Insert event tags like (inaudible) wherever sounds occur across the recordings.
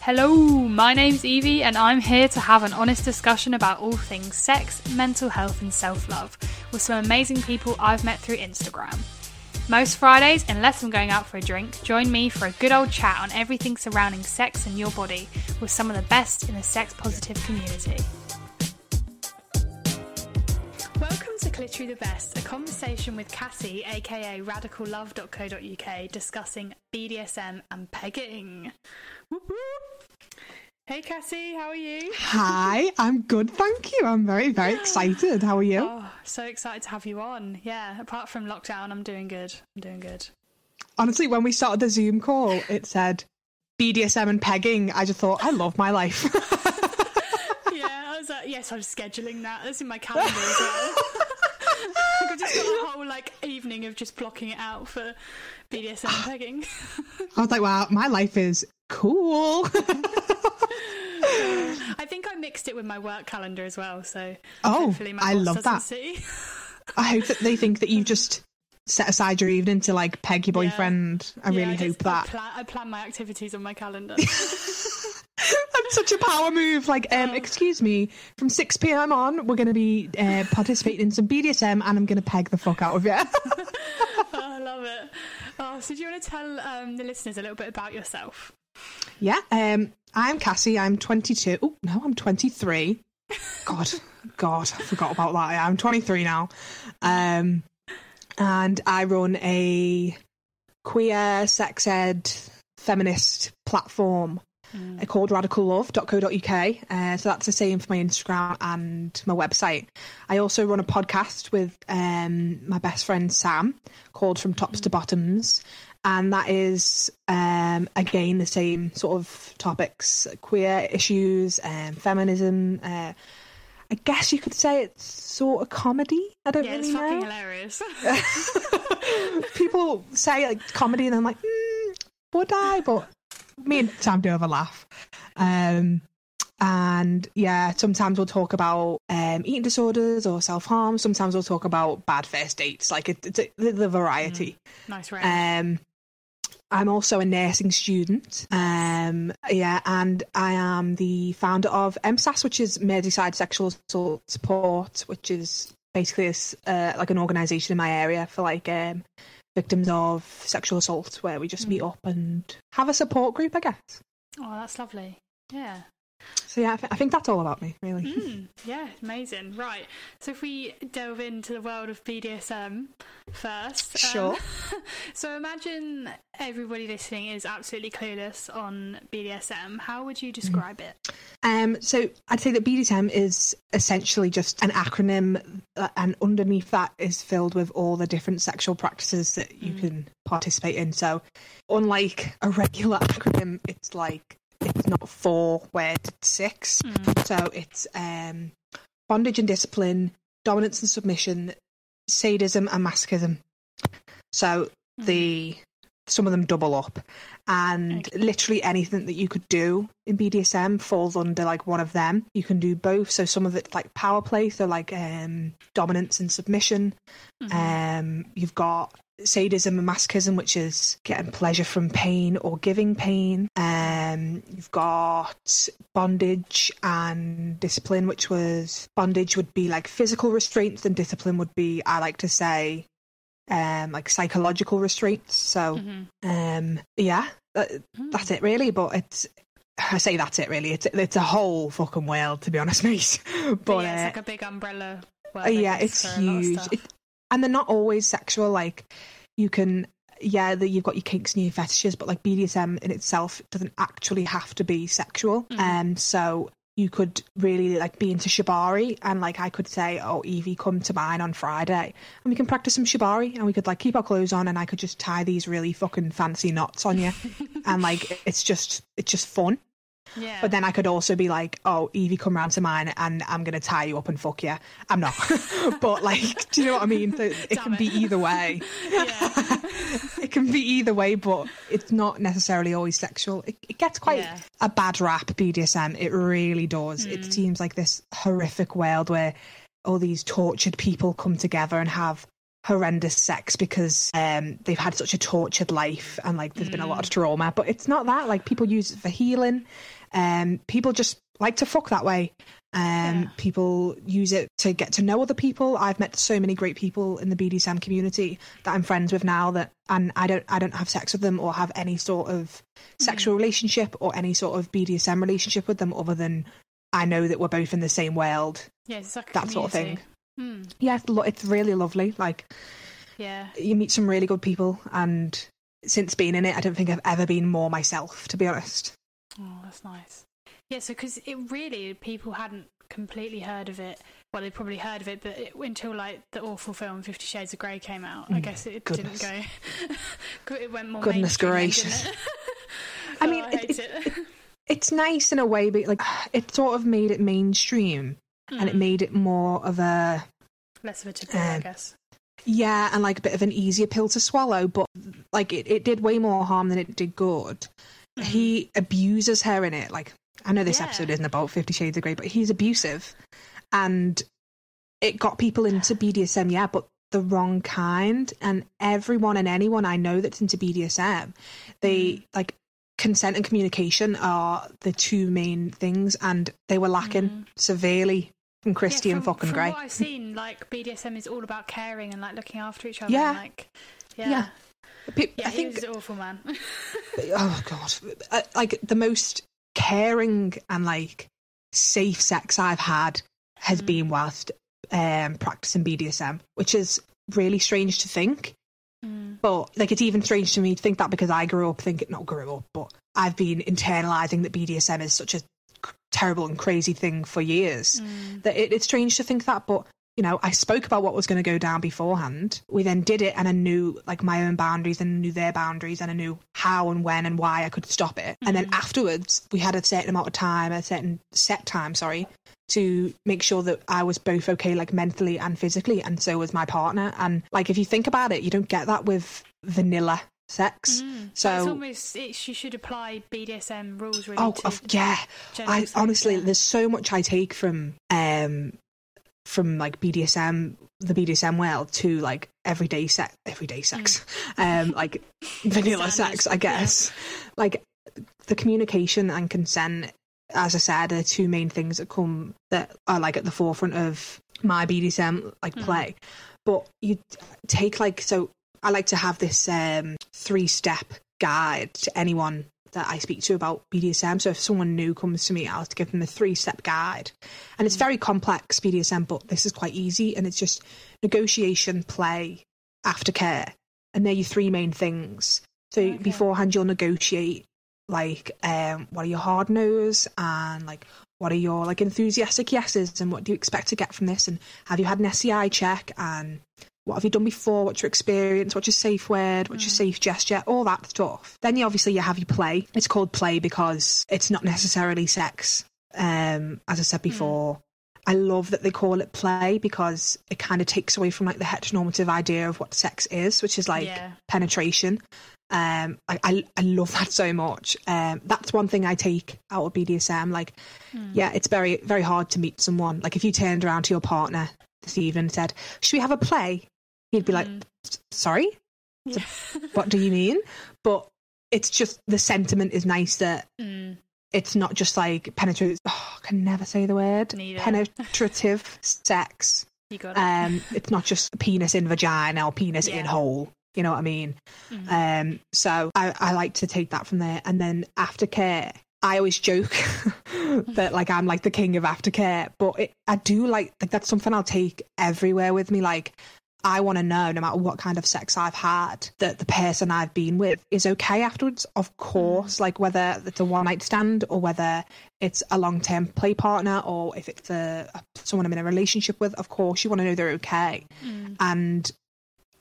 Hello, my name's Evie, and I'm here to have an honest discussion about all things sex, mental health, and self love with some amazing people I've met through Instagram. Most Fridays, unless I'm going out for a drink, join me for a good old chat on everything surrounding sex and your body with some of the best in the sex positive community. To the Best, a conversation with Cassie, aka radicallove.co.uk, discussing BDSM and pegging. Whoop, whoop. Hey Cassie, how are you? Hi, I'm good, thank you. I'm very, very excited. How are you? Oh, so excited to have you on. Yeah, apart from lockdown, I'm doing good. I'm doing good. Honestly, when we started the Zoom call, it said BDSM and pegging. I just thought, I love my life. (laughs) (laughs) yeah, I was like, yes, I'm scheduling that. That's in my calendar as well. (laughs) I've just got a whole like evening of just blocking it out for BDSM (sighs) pegging. I was like, wow, my life is cool. (laughs) (laughs) I think I mixed it with my work calendar as well, so Oh, hopefully my I love that. see. I hope that they think that you just set aside your evening to like peg your Yeah. boyfriend. I Yeah, really just- hope that. I plan, I plan my activities on my calendar. (laughs) (laughs) That's such a power move. Like, um, Oh. excuse me, from 6 p.m. on, we're going to be uh, participating in some BDSM and I'm going to peg the fuck out of you. (laughs) (laughs) oh, I love it. Oh, so do you want to tell um, the listeners a little bit about yourself? Yeah, um, I'm Cassie. I'm 22. Oh, no, I'm 23. God, God, I forgot about that. Yeah, I'm 23 now. Um, and I run a queer, sex ed, feminist platform uh, called radicallove.co.uk. Uh, so that's the same for my Instagram and my website. I also run a podcast with um, my best friend Sam called From Tops to Bottoms. And that is, um, again, the same sort of topics queer issues, um, feminism. Uh, I guess you could say it's sort of comedy. I don't know. Yeah, really it's fucking know. hilarious. (laughs) (laughs) People say like comedy, and I'm like, mm, would I? But me and Sam do have a laugh. Um, and yeah, sometimes we'll talk about um, eating disorders or self harm. Sometimes we'll talk about bad first dates. Like it, it's a, the variety. nice range. Um, I'm also a nursing student. Um, yeah, and I am the founder of MSAS, which is Merseyside Sexual Assault Support, which is basically a uh, like an organisation in my area for like um, victims of sexual assault, where we just meet hmm. up and have a support group, I guess. oh, that's lovely. Yeah. So yeah, I, th- I think that's all about me, really. Mm, yeah, amazing. Right. So if we delve into the world of BDSM first. um, Sure. (laughs) so imagine everybody listening is absolutely clueless on BDSM. How would you describe it? Um, so I'd say that BDSM is essentially just an acronym, uh, and underneath that is filled with all the different sexual practices that you can participate in. So, unlike a regular acronym, it's like it's not four words, it's six. So it's um, bondage and discipline, dominance and submission, sadism and masochism. So the some of them double up and literally anything that you could do in BDSM falls under like one of them. You can do both. So some of it's like power play, so like um dominance and submission. Um you've got sadism and masochism, which is getting pleasure from pain or giving pain. Um you've got bondage and discipline, which was bondage would be like physical restraints and discipline would be I like to say um like psychological restraints. So um yeah, that, that's it really. But it's I say that's it really. It's it's a whole fucking world to be honest, (laughs) mate. But, But yeah, it's uh, like a big umbrella. Word, uh, yeah, it's for a lot of huge. It, and they're not always sexual. Like you can, yeah, the, you've got your kinks and your fetishes, but like BDSM in itself doesn't actually have to be sexual. Um, so you could really like be into shibari, and like I could say, "Oh, Evie, come to mine on Friday, and we can practice some shibari, and we could like keep our clothes on, and I could just tie these really fucking fancy knots on you, (laughs) and like it's just it's just fun." Yeah. But then I could also be like, oh, Evie, come round to mine and I'm going to tie you up and fuck you. I'm not. (laughs) but like, do you know what I mean? It can it. be either way. (laughs) (laughs) It can be either way, but it's not necessarily always sexual. It, it gets quite Yeah. a bad rap, BDSM. It really does. It seems like this horrific world where all these tortured people come together and have horrendous sex because um, they've had such a tortured life and like there's been a lot of trauma. But it's not that. Like people use it for healing. Um, people just like to fuck that way. Um, Yeah. People use it to get to know other people. I've met so many great people in the BDSM community that I'm friends with now. That and I don't I don't have sex with them or have any sort of sexual relationship or any sort of BDSM relationship with them other than I know that we're both in the same world. Yeah, like That sort of thing. Mm, Yeah, it's, lo- it's really lovely. Like yeah. you meet some really good people, and since being in it, I don't think I've ever been more myself. To be honest. Oh, that's nice. Yeah, so because it really people hadn't completely heard of it. Well, they probably heard of it, but it, until like the awful film Fifty Shades of Grey came out, I guess it Mm, goodness. didn't (laughs) go. it went more. Goodness mainstream then, gracious. (laughs) it? I Oh, mean, I it- it. It's nice in a way, but like it sort of made it mainstream, and it made it more of a less of a taboo, I um, guess. yeah, and like a bit of an easier pill to swallow. But like it, it did way more harm than it did good. He abuses her in it. Like I know this Yeah. episode isn't about Fifty Shades of Grey, but he's abusive, and it got people into BDSM. Yeah, but the wrong kind. And everyone and anyone I know that's into BDSM, they mm. like consent and communication are the two main things, and they were lacking mm. severely from Christy yeah, and from, fucking from Grey. what I've seen, like BDSM is all about caring and like looking after each other. Yeah. and, like yeah, Yeah. Pe- Yeah, I he think was awful man. (laughs) oh god Uh, like the most caring and like safe sex i've had has Mm. been whilst um practicing bdsm which is really strange to think Mm. but like it's even strange to me to think that because i grew up thinking not grew up but i've been internalizing that bdsm is such a terrible and crazy thing for years Mm. that it, it's strange to think that but you know i spoke about what was going to go down beforehand we then did it and i knew like my own boundaries and knew their boundaries and i knew how and when and why i could stop it and then afterwards we had a certain amount of time a certain set time sorry to make sure that i was both okay like mentally and physically and so was my partner and like if you think about it you don't get that with vanilla sex Mm. so it's almost it, you should apply BDSM rules really. Oh, yeah. I honestly, there's so much I take from um from like BDSM, the BDSM world to like everyday sex, everyday sex, um, like (laughs) vanilla sex, I guess. Like the communication and consent, as I said, are two main things that come that are like at the forefront of my BDSM like play. But you take like so. I like to have this um, three step guide to anyone that I speak to about BDSM. So if someone new comes to me, I'll give them a three step guide. And it's very complex BDSM, but this is quite easy. And it's just negotiation, play, aftercare. And they're your three main things. So Okay. beforehand, you'll negotiate like um, what are your hard no's and like what are your like enthusiastic yeses and what do you expect to get from this and have you had an STI check and what have you done before? What's your experience? What's your safe word? What's your safe gesture? All that stuff. Then you obviously you have your play. It's called play because it's not necessarily sex. Um, as I said before, I love that they call it play because it kind of takes away from like the heteronormative idea of what sex is, which is like Yeah. penetration. Um, I, I I love that so much. Um, that's one thing I take out of BDSM. Like, yeah, it's very very hard to meet someone. Like, if you turned around to your partner this evening and said, "Should we have a play?" He'd be like, "S- "Sorry, Yeah. (laughs) what do you mean?" But it's just the sentiment is nice that Mm. it's not just like penetrative. Oh, I can never say the word. Neither. Penetrative (laughs) sex. You got it. Um, it's not just penis in vagina or penis in hole. You know what I mean? Mhm. Um, so I, I like to take that from there. And then aftercare, I always joke (laughs) that like I'm like the king of aftercare, but it, I do like like that's something I'll take everywhere with me. Like I want to know, no matter what kind of sex I've had, that the person I've been with is okay afterwards. Of course, like whether it's a one night stand or whether it's a long term play partner or if it's a, a someone I'm in a relationship with. Of course, you want to know they're okay, Mm. and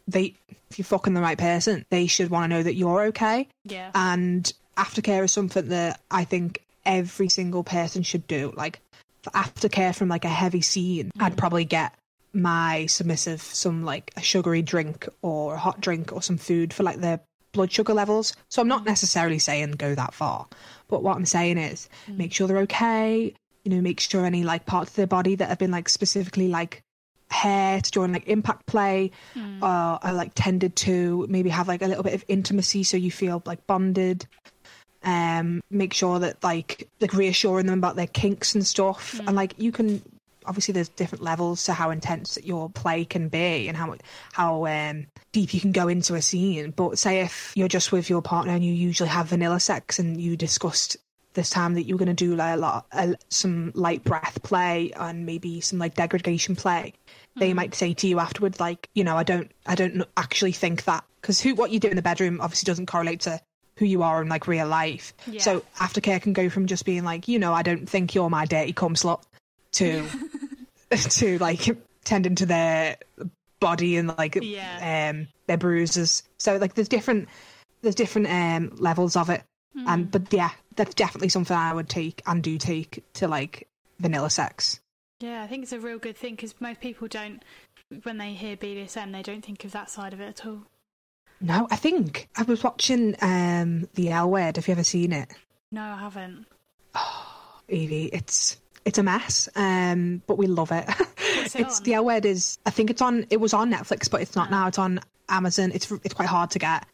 they if you're fucking the right person, they should want to know that you're okay. yeah. And aftercare is something that I think every single person should do. Like for aftercare from like a heavy scene, I'd probably get my submissive some like a sugary drink or a hot drink or some food for like their blood sugar levels. So I'm not necessarily saying go that far, but what I'm saying is mm. make sure they're okay. You know, make sure any like parts of their body that have been like specifically like hurt during like impact play mm. or are like tended to maybe have like a little bit of intimacy so you feel like bonded. Um make sure that like like reassuring them about their kinks and stuff. And mm. like you can obviously there's different levels to how intense your play can be and how how um deep you can go into a scene. But say if you're just with your partner and you usually have vanilla sex and you discussed this time that you're going to do like a lot a, some light breath play and maybe some like degradation play they might say to you afterwards like you know i don't i don't actually think that. Because who what you do in the bedroom obviously doesn't correlate to who you are in like real life. Yeah. so aftercare can go from just being like you know i don't think you're my dirty cum slut to (laughs) (laughs) to like tend into their body and like Yeah. um their bruises so like there's different there's different um levels of it and but yeah that's definitely something i would take and do take to like vanilla sex Yeah, I think it's a real good thing because most people don't, when they hear BDSM, they don't think of that side of it at all. no i think i was watching um the l word have you ever seen it No, I haven't. Oh, evie it's it's a mess um but we love it. What's it it's on? the l word is i think it's on it was on netflix but it's not now. It's on amazon. It's it's quite hard to get.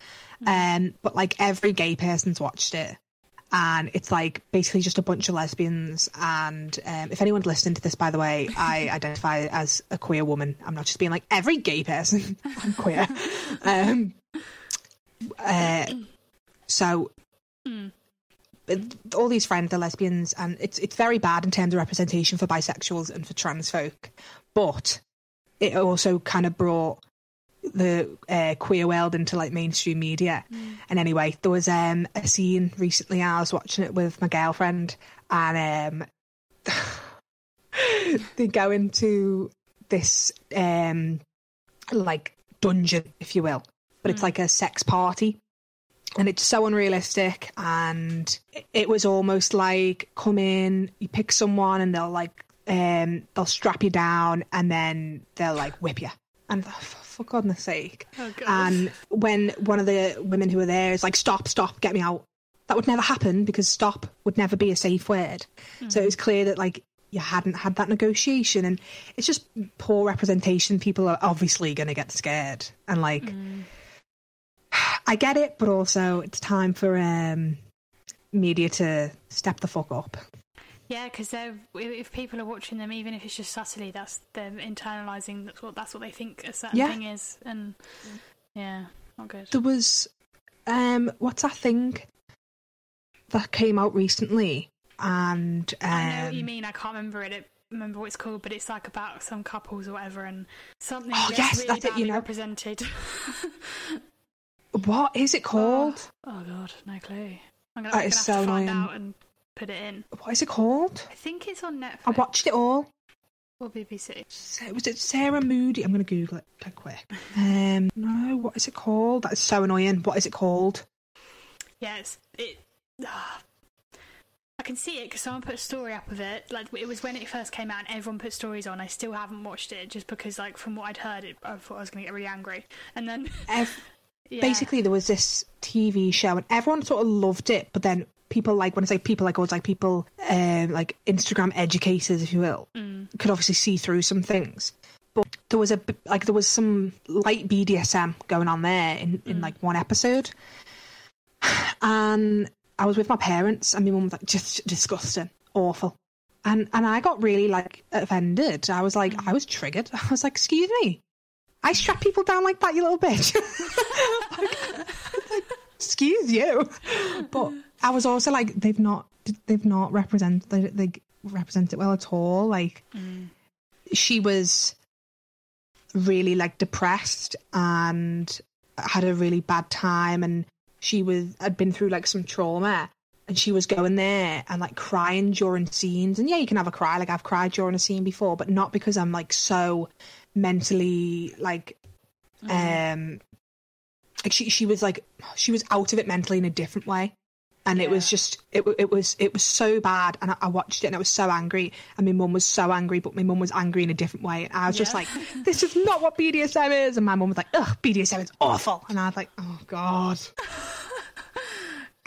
Um but like every gay person's watched it. And it's like basically just a bunch of lesbians. And um, if anyone's listening to this by the way i (laughs) identify as a queer woman. I'm not just being like every gay person. (laughs) I'm queer. (laughs) Um uh, so but all these friends are lesbians and it's it's very bad in terms of representation for bisexuals and for trans folk. But it also kind of brought the uh, queer world into like mainstream media. And anyway there was um a scene recently i was watching it with my girlfriend and um (sighs) they go into this um like dungeon if you will. But it's like a sex party and it's so unrealistic and it- was almost like come in you pick someone and they'll like um they'll strap you down and then they'll like whip you. And f- for goodness sake. Oh, God. and when one of the women who were there is like stop stop get me out. That would never happen because stop would never be a safe word. So it was clear that like you hadn't had that negotiation. And it's just poor representation. People are obviously going to get scared and like I get it, but also it's time for um, media to step the fuck up. Yeah, because if people are watching them, even if it's just subtly, that's they're internalizing that's what that's what they think a certain Yeah. thing is, and yeah, not good. There was, um, what's that thing that came out recently? And um, I know what you mean. I can't remember it. it. Remember what it's called, but it's like about some couples or whatever, and something Oh, yes, really that's it, you badly know. represented. (laughs) what is it called? oh god, no clue. I'm gonna, That I'm is gonna have so to find annoying. out and put it in. What is it called? I think it's on Netflix I watched it all. or BBC. Sa- Was it Sally Rooney? I'm going to Google it dead quick. Um, no, what is it called? That is so annoying. What is it called? Yes, it. ah. I can see it because someone put a story up of it. Like it was when it first came out, and everyone put stories on. I still haven't watched it just because, like, from what I'd heard, it, I thought I was going to get really angry. And then, Ev- (laughs) yeah. basically there was this TV show and everyone sort of loved it, but then people like when I say people like always like people um like Instagram educators, if you will, mm. could obviously see through some things. But there was a like there was some light BDSM going on there in, in mm. like one episode. And I was with my parents and my mum was like just disgusting, awful. And and I got really like offended. I was like mm. I was triggered. (laughs) I was like, excuse me. I strap people down like that, you little bitch. (laughs) excuse you. But i was also like they've not they've not represent they, they represent it well at all. Like mm. she was really like depressed and had a really bad time and she was had been through like some trauma and she was going there and like crying during scenes. And yeah you can have a cry like i've cried during a scene before but not because i'm like so mentally like um like she she was like she was out of it mentally in a different way. And it was just it, it was it was so bad. And I, I watched it and I was so angry. And my mum was so angry but my mum was angry in a different way. And I was just like this is not what BDSM is. And my mum was like ugh BDSM is awful. And I was like oh god. (laughs)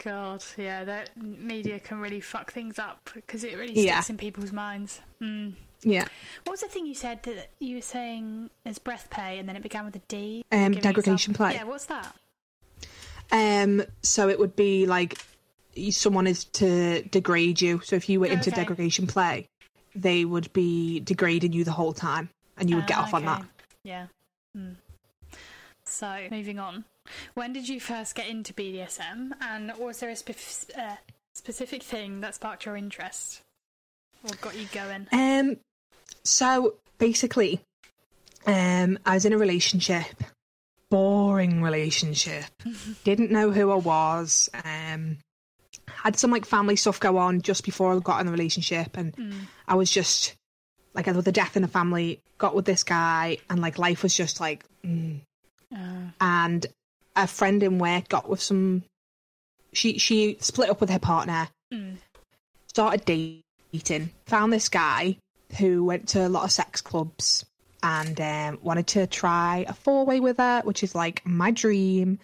God, yeah, that media can really fuck things up because it really Yeah. sticks in people's minds. Mm. Yeah. What was the thing you said that you were saying is breath pay and then it began with a D? Um, degradation example. play. Yeah, what's that? Um, so it would be like someone is to degrade you. So if you were into Okay. degradation play, they would be degrading you the whole time, and you would get Ah, off on that. Yeah. Hmm. So, moving on. When did you first get into BDSM, and was there a uh, specific thing that sparked your interest or got you going? Um, so basically, um, I was in a relationship, boring relationship. (laughs) Didn't know who I was. Um, had some like family stuff go on just before I got in the relationship, and I was just like, with the death in the family, got with this guy, and like life was just like, mm. Uh, and a friend in work got with some. She she split up with her partner, mm. started dating, found this guy who went to a lot of sex clubs and um, wanted to try a four way with her, which is like my dream.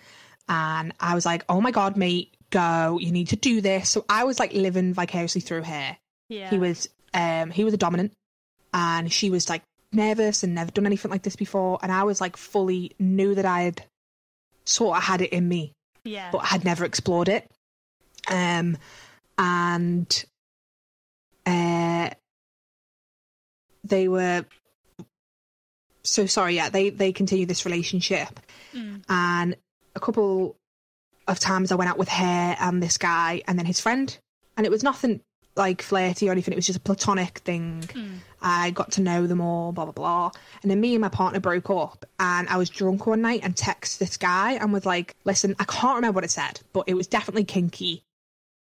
And I was like, oh my God, mate, go. You need to do this. So I was like living vicariously through her. Yeah. He was um he was a dominant and she was like nervous and never done anything like this before. And I was like fully knew that I had sort of had it in me Yeah. but had never explored it. Um, and uh, they were so sorry. Yeah, they they continued this relationship, Mm. and a couple of times I went out with her and this guy, and then his friend, and it was nothing like flirty or anything. It was just a platonic thing. Mm. I got to know them all, blah blah blah. And then me and my partner broke up, and I was drunk one night and texted this guy and was like, "Listen, I can't remember what it said, but it was definitely kinky,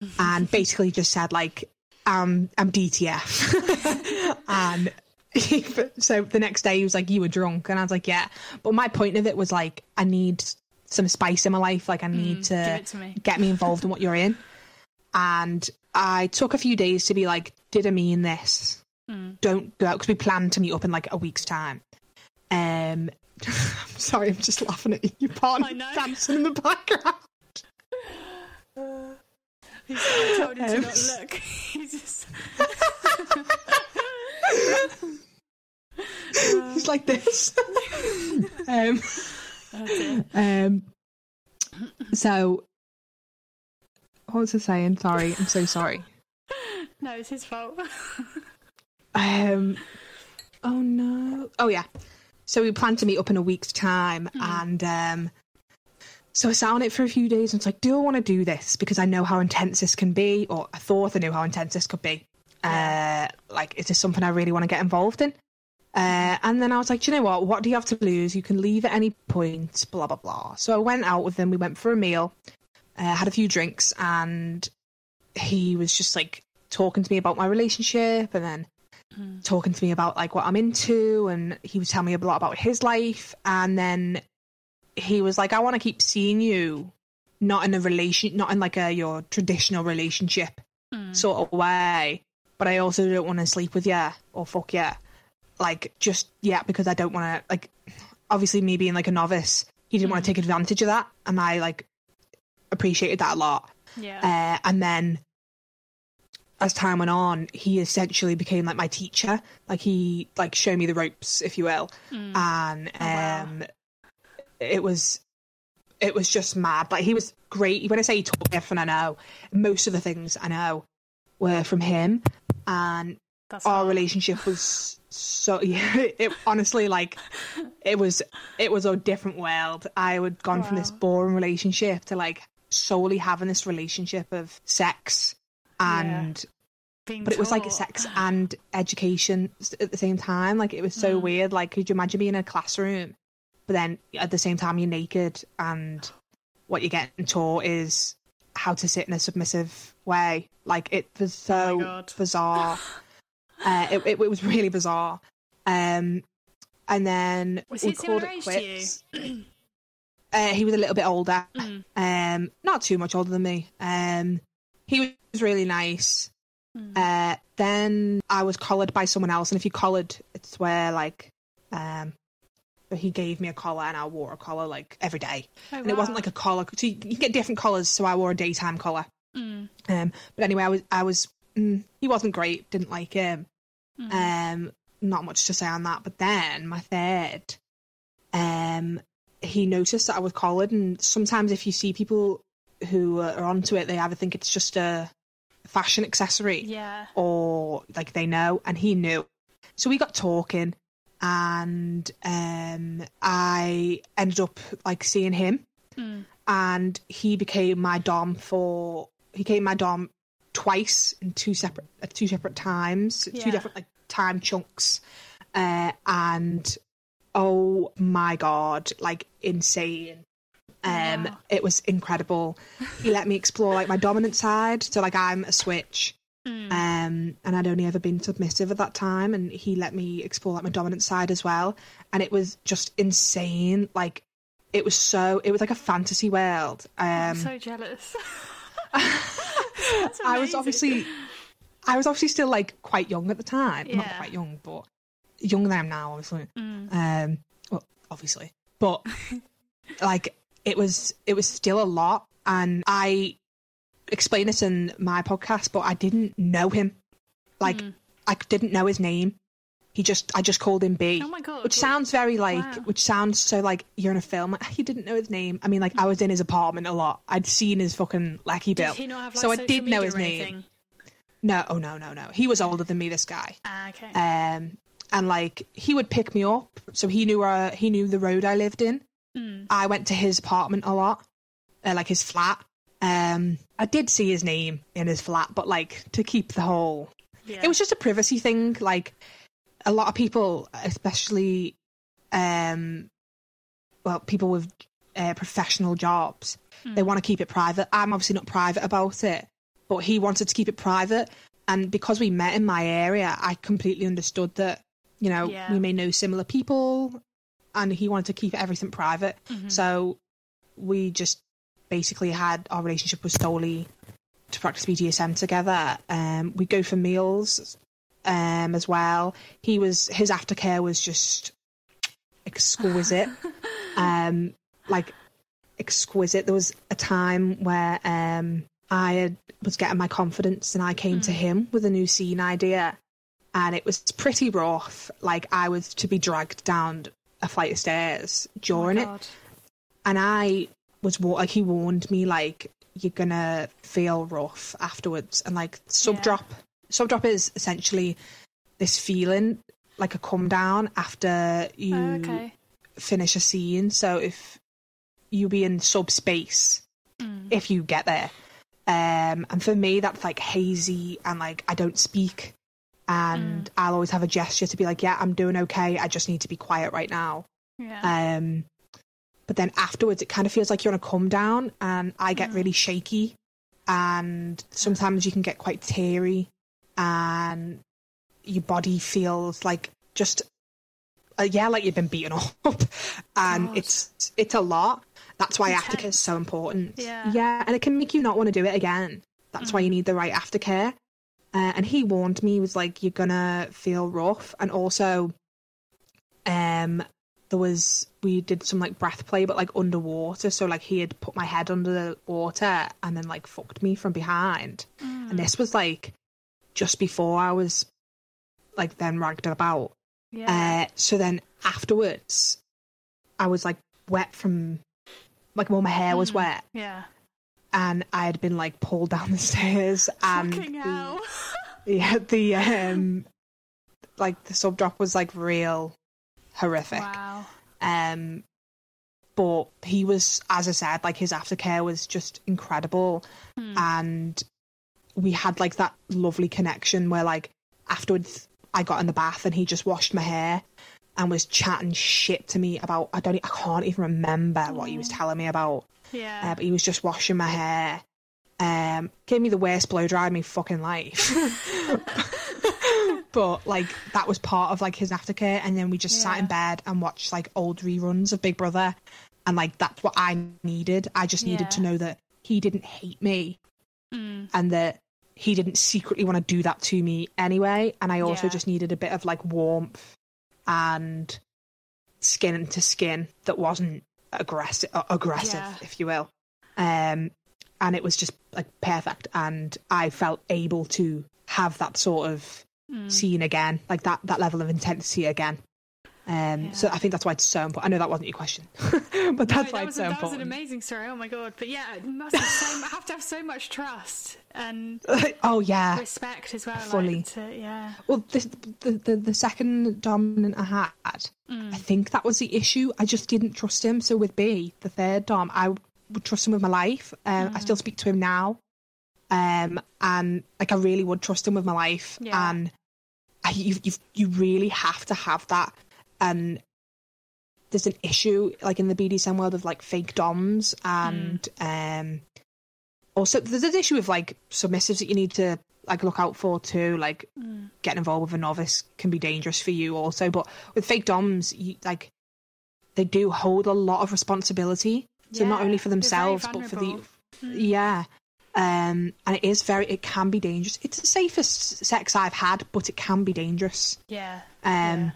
(laughs) and basically just said like, um, I'm DTF." (laughs) and (laughs) so the next day he was like, "You were drunk," and I was like, "Yeah." But my point of it was like, I need some spice in my life. Like, I need Mm, to to me. get me involved in what you're in. And I took a few days to be like, did I mean this? Mm. Don't go out because we planned to meet up in like a week's time. Um, (laughs) I'm sorry, I'm just laughing at you. Your partner dancing in the background. I told him to Um, not look. (laughs) He's just. (laughs) He's like this. (laughs) um, um, so, what was I saying? Sorry, I'm so sorry. (laughs) No, it's his fault. Um. Oh no. Oh yeah. So we planned to meet up in a week's time, and um. So I sat on it for a few days, and it's like, do I want to do this? Because I know how intense this can be, or I thought I knew how intense this could be. Uh, like, is this something I really want to get involved in? Uh, and then I was like, do you know what? What do you have to lose? You can leave at any point. Blah blah blah. So I went out with him. We went for a meal, uh, had a few drinks, and he was just like talking to me about my relationship, and then talking to me about like what I'm into and he was telling me a lot about his life and then he was like I want to keep seeing you not in a relation not in like a your traditional relationship sort of way but I also don't want to sleep with you or fuck you like just yeah because I don't want to like obviously me being like a novice he didn't want to take advantage of that and I like appreciated that a lot Yeah. uh, and then as time went on, he essentially became like my teacher. Like he like showed me the ropes, if you will. And um wow. it was it was just mad. Like he was great. When I say he taught me everything I know, most of the things I know were from him. And That's our hard. relationship was so (laughs) yeah it honestly like it was it was a different world i would gone from this boring relationship to like solely having this relationship of sex and Being but it was like a sex and education at the same time like it was so Mm. weird like could you imagine being in a classroom but then at the same time you're naked and what you're getting taught is how to sit in a submissive way like it was Oh so God. (gasps) bizarre uh, it, it, it was really bizarre um and then Was we he called it quits. (clears throat) uh, he was a little bit older Mm. um not too much older than me um he was really nice Mm. uh then i was collared by someone else and if you collared it's where like um he gave me a collar and i wore a collar like every day Oh, and it wasn't like a collar so you, you get different collars so i wore a daytime collar Mm. um but anyway i was i was mm, he wasn't great didn't like him Mm. um not much to say on that. But then my third, um, he noticed that I was collared, and sometimes if you see people who are onto it, they either think it's just a fashion accessory, Yeah. or like they know, and he knew. So we got talking, and um, I ended up like seeing him, Mm. and he became my dom for he became my dom twice in two separate at two separate times, Yeah. two different like time chunks, uh, and oh my god, like insane. Um, Wow. it was incredible. He let me explore like my dominant side, so like I'm a switch, Mm. um, and I'd only ever been submissive at that time, and he let me explore like my dominant side as well, and it was just insane. Like it was so, it was like a fantasy world. I'm Um, so jealous. (laughs) (laughs) I was obviously, I was obviously still like quite young at the time. Not Yeah. quite young, but younger than I am now, obviously. Mm. Um, well, obviously, but (laughs) like it was, it was still a lot, and I explain this in my podcast, but I didn't know him. Like Mm. I didn't know his name. He just, I just called him B. Oh my god. Which sounds very like, Wow. which sounds so like you're in a film. (laughs) Like, you didn't know his name. I mean, like I was in his apartment a lot. I'd seen his fucking Did bill, he like so I did know his name. No, oh no, no, no. He was older than me. This guy, Ah, okay. um, and like he would pick me up, so he knew uh, he knew the road I lived in. Mm. I went to his apartment a lot, uh, like his flat. Um, I did see his name in his flat, but like to keep the whole Yeah. it was just a privacy thing like a lot of people especially um well people with uh, professional jobs they Mm. want to keep it private i'm obviously not private about it but he wanted to keep it private and because we met in my area i completely understood that you know Yeah. we may know similar people and he wanted to keep everything private Mhm. so we just basically had our relationship was solely to practice BDSM together. Um, we'd go for meals um, as well. He was his aftercare was just exquisite, (laughs) um, like exquisite. There was a time where um, I had, was getting my confidence, and I came to Mm. him with a new scene idea, and it was pretty rough. Like I was to be dragged down a flight of stairs Oh during it, and I was wa- like he warned me like you're gonna feel rough afterwards, and like sub Yeah. drop. Sub drop is essentially this feeling like a come down after you Oh, okay. finish a scene. So if you be in subspace, Mm. if you get there, um, and for me that's like hazy and like I don't speak, and Mm. I'll always have a gesture to be like, yeah, I'm doing okay. I just need to be quiet right now. Yeah. Um, but then afterwards, it kind of feels like you're on a come down, and I get Mm. really shaky, and sometimes you can get quite teary, and your body feels like just, uh, yeah, like you've been beaten (laughs) up, and God. it's it's a lot. That's why aftercare is so important. Yeah. yeah, and it can make you not want to do it again. That's why you Mhm. need the right aftercare. Uh, and he warned me, he was like, "You're gonna feel rough," and also, um, there was we did some like breath play, but like underwater. So like he had put my head under the water and then like fucked me from behind. Mm. And this was like just before I was like then ragged about. yeah. Uh, so then afterwards, I was like wet from like all my hair was Mm. wet, yeah. and I had been like pulled down (laughs) the stairs, and Fucking the, hell. (laughs) yeah, the um, like the sub drop was like real horrific. Wow. Um, but he was, as I said, like his aftercare was just incredible, Mm. and we had like that lovely connection where like afterwards I got in the bath and he just washed my hair and was chatting shit to me about I don't I can't even remember what he was telling me about, Yeah. uh, but he was just washing my hair. Um, gave me the worst blow dry of my fucking life. (laughs) (laughs) (laughs) but like that was part of like his aftercare, and then we just sat in bed and watched like old reruns of Big Brother, and like that's what I needed. I just needed to know that he didn't hate me Mm. and that he didn't secretly want to do that to me anyway. And I also Yeah. just needed a bit of like warmth and skin to skin that wasn't aggressive, uh, aggressive, Yeah. if you will. Um, and it was just like perfect, and I felt able to have that sort of Mm. seen again, like that that level of intensity again. Um, So I think that's why it's so important. I know that wasn't your question, (laughs) but No, that's why that it's was, so a, that was an amazing story. Oh my god! But yeah, it must have, so, (laughs) have to have so much trust and (laughs) oh yeah. respect as well. Fully. Like, to, yeah. Well, this, the, the the second dominant I had, Mm. I think that was the issue. I just didn't trust him. So with B, the third dom, I would trust him with my life. Um, I still Mm. speak to him now, um, and like I really would trust him with my life. Yeah. And I, you you you really have to have that. And there's an issue like in the BDSM world of like fake doms and um also there's an issue with like submissives that you need to like look out for too like Mm. getting involved with a novice can be dangerous for you also but with fake doms you like they do hold a lot of responsibility so not only for themselves but for the. Mm. yeah um and it is very it can be dangerous. It's the safest sex i've had but it can be dangerous. Yeah. um Yeah.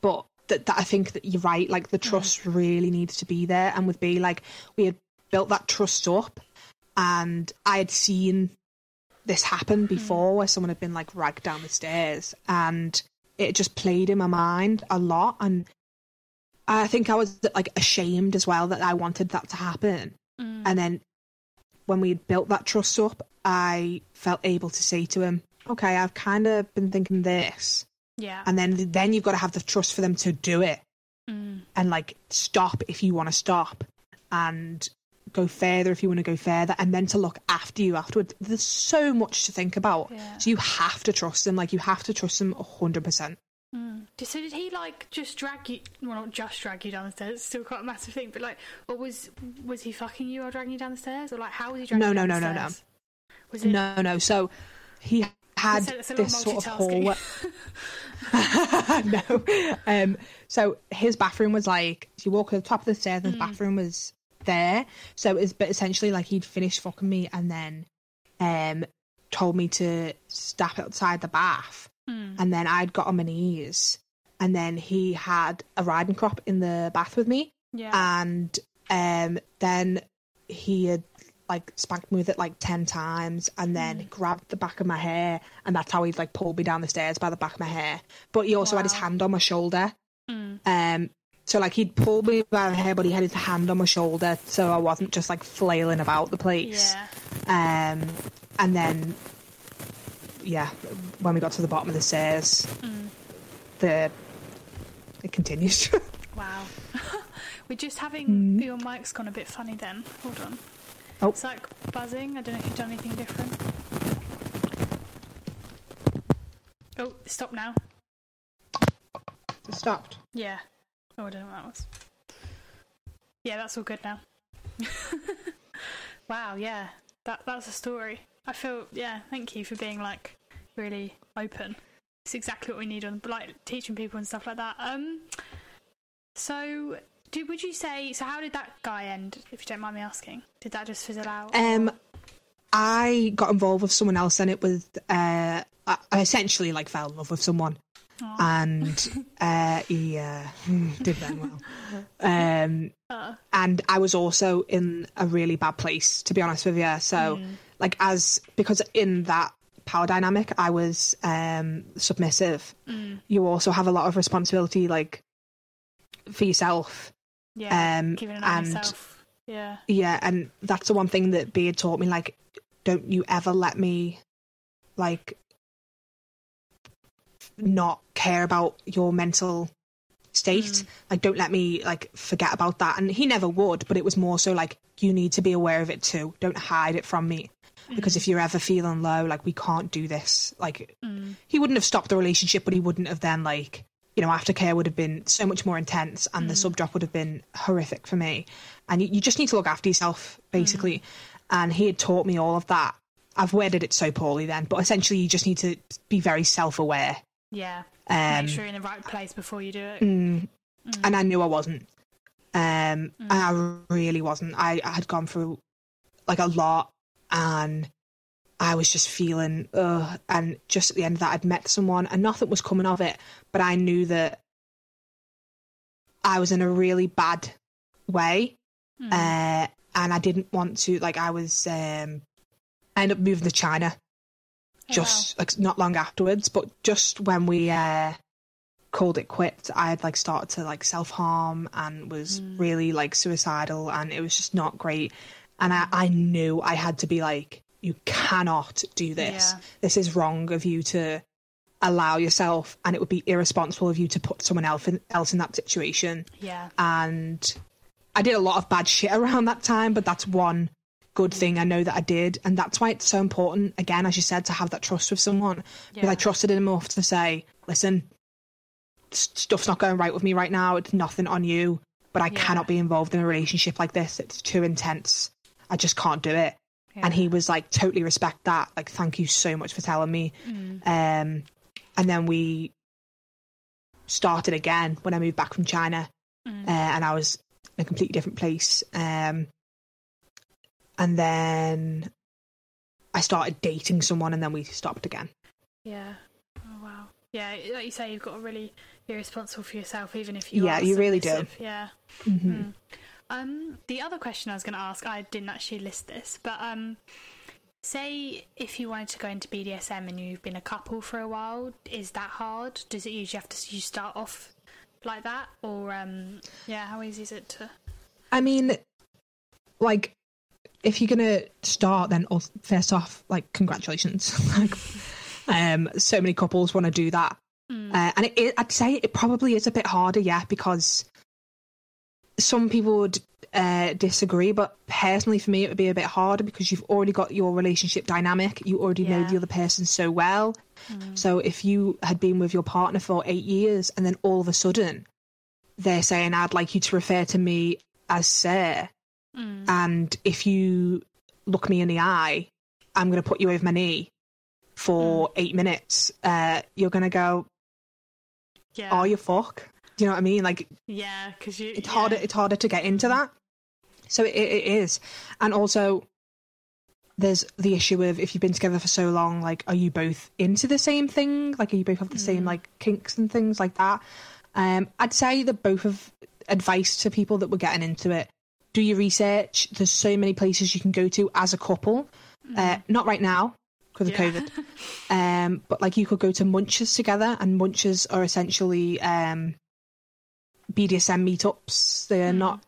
but that, that i think that you're right like the trust really needs to be there. And with b like we had built that trust up and i had seen this happen before where someone had been like ragged down the stairs and it just played in my mind a lot. And i think i was like ashamed as well that i wanted that to happen. Mm. and then when we had built that trust up i felt able to say to him okay i've kind of been thinking this Yeah. and then then you've got to have the trust for them to do it Mm. and like stop if you want to stop and go further if you want to go further and then to look after you afterwards there's so much to think about Yeah. so you have to trust them like you have to trust them 100% Mm. So did he like just drag you? Well, not just drag you down the stairs. It's still quite a massive thing. But like, or was was he fucking you or dragging you down the stairs, or like how was he dragging No, you no, down no, no, no. Was it? no no so he had It's a- it's a lot this sort of hallway (laughs) no um so his bathroom was like you walk to the top of the stairs Mm. and his bathroom was there so it's but essentially like he'd finished fucking me and then um told me to stop outside the bath Mm. and then I'd got on my knees and then he had a riding crop in the bath with me Yeah. and um then he had like spanked me with it like 10 times and then Mm. grabbed the back of my hair and that's how he'd like pulled me down the stairs by the back of my hair but he also had his hand on my shoulder Mm. um so like he'd pulled me by the hair but he had his hand on my shoulder so I wasn't just like flailing about the place Yeah. um and then yeah when we got to the bottom of the stairs Mm. the it continues (laughs) Wow. (laughs) We're just having Mm. your mic's gone a bit funny. Then hold on. Oh. It's like buzzing. I don't know if you've done anything different. Oh, stop now. it stopped Yeah. Oh, I don't know what that was. Yeah, that's all good now. (laughs) wow, yeah. That that's a story. I feel yeah, thank you for being like really open. It's exactly what we need on like teaching people and stuff like that. Um so did would you say so how did that guy end, if you don't mind me asking? Did that just fizzle out? Um, I got involved with someone else, and it was uh, I essentially like fell in love with someone, Aw. and uh, he uh, did very well. (laughs) Um, Uh, and I was also in a really bad place, to be honest with you. So, like, as because in that power dynamic, I was um, submissive. mm, You also have a lot of responsibility, like for yourself. yeah, um, keeping an eye on and- yourself. Yeah. Yeah, and that's the one thing that B taught me. Like, don't you ever let me, like, not care about your mental state. Mm. Like, don't let me like forget about that. And he never would, but it was more so like you need to be aware of it too. Don't hide it from me. Because if you're ever feeling low, like we can't do this. Like Mm. he wouldn't have stopped the relationship, but he wouldn't have then like you know aftercare would have been so much more intense, and the sub drop would have been horrific for me. And you, you just need to look after yourself, basically. And he had taught me all of that. I've worded it so poorly then, but essentially you just need to be very self aware. Yeah. Um, Make sure you're in the right place before you do it. Mm, and I knew I wasn't. Um, and I really wasn't. I, I had gone through like a lot, and I was just feeling, ugh. And just at the end of that, I'd met someone, and nothing was coming of it. But I knew that I was in a really bad way, Mm. uh, and I didn't want to. Like, I was. Um, I ended up moving to China just like not long afterwards, but just when we uh, called it quits, I had like started to like self harm and was really like suicidal, and it was just not great. And I, I knew I had to be like, you cannot do this. Yeah. This is wrong of you to allow yourself, and it would be irresponsible of you to put someone else in, else in that situation. Yeah. And I did a lot of bad shit (laughs) around that time, but that's one good mm. thing I know that I did, and that's why it's so important. Again, as you said, to have that trust with someone because I trusted him enough to say, "Listen, stuff's not going right with me right now. It's nothing on you, but I Yeah. cannot be involved in a relationship like this. It's too intense. I just can't do it." Yeah. And he was like, "Totally respect that. Like, thank you so much for telling me." Mm. Um, and then we started again when I moved back from China, Mm. uh, and I was in a completely different place. Um, and then I started dating someone, and then we stopped again. Yeah. Oh wow. Yeah, like you say, you've got to really be responsible for yourself, even if you Yeah, you really do. Yeah. Mm-hmm. Mm. Um, the other question I was going to ask, I didn't actually list this, but um, say if you wanted to go into BDSM and you've been a couple for a while, is that hard? Does it usually have to you start off like that, or um, yeah, how easy is it to? I mean, like, if you're gonna start, then first off, like, congratulations. (laughs) like, um, so many couples want to do that, uh, and it, it, I'd say it probably is a bit harder, yeah, because some people would uh, disagree, but personally, for me, it would be a bit harder because you've already got your relationship dynamic. You already know the other person so well. So if you had been with your partner for eight years and then all of a sudden they're saying, I'd like you to refer to me as Sir, Mm. and if you look me in the eye, I'm going to put you over my knee for eight minutes, uh, you're going to go, Yeah. oh, you fuck. Do you know what I mean? Like, Yeah, because you. it's yeah. harder it's harder to get into that so it, it is and also there's the issue of if you've been together for so long like are you both into the same thing like are you both have the same like kinks and things like that um i'd say that both of advice to people that were getting into it do your research there's so many places you can go to as a couple uh not right now because of Yeah. covid (laughs) um but like you could go to munches together and munches are essentially um BDSM meetups. They're not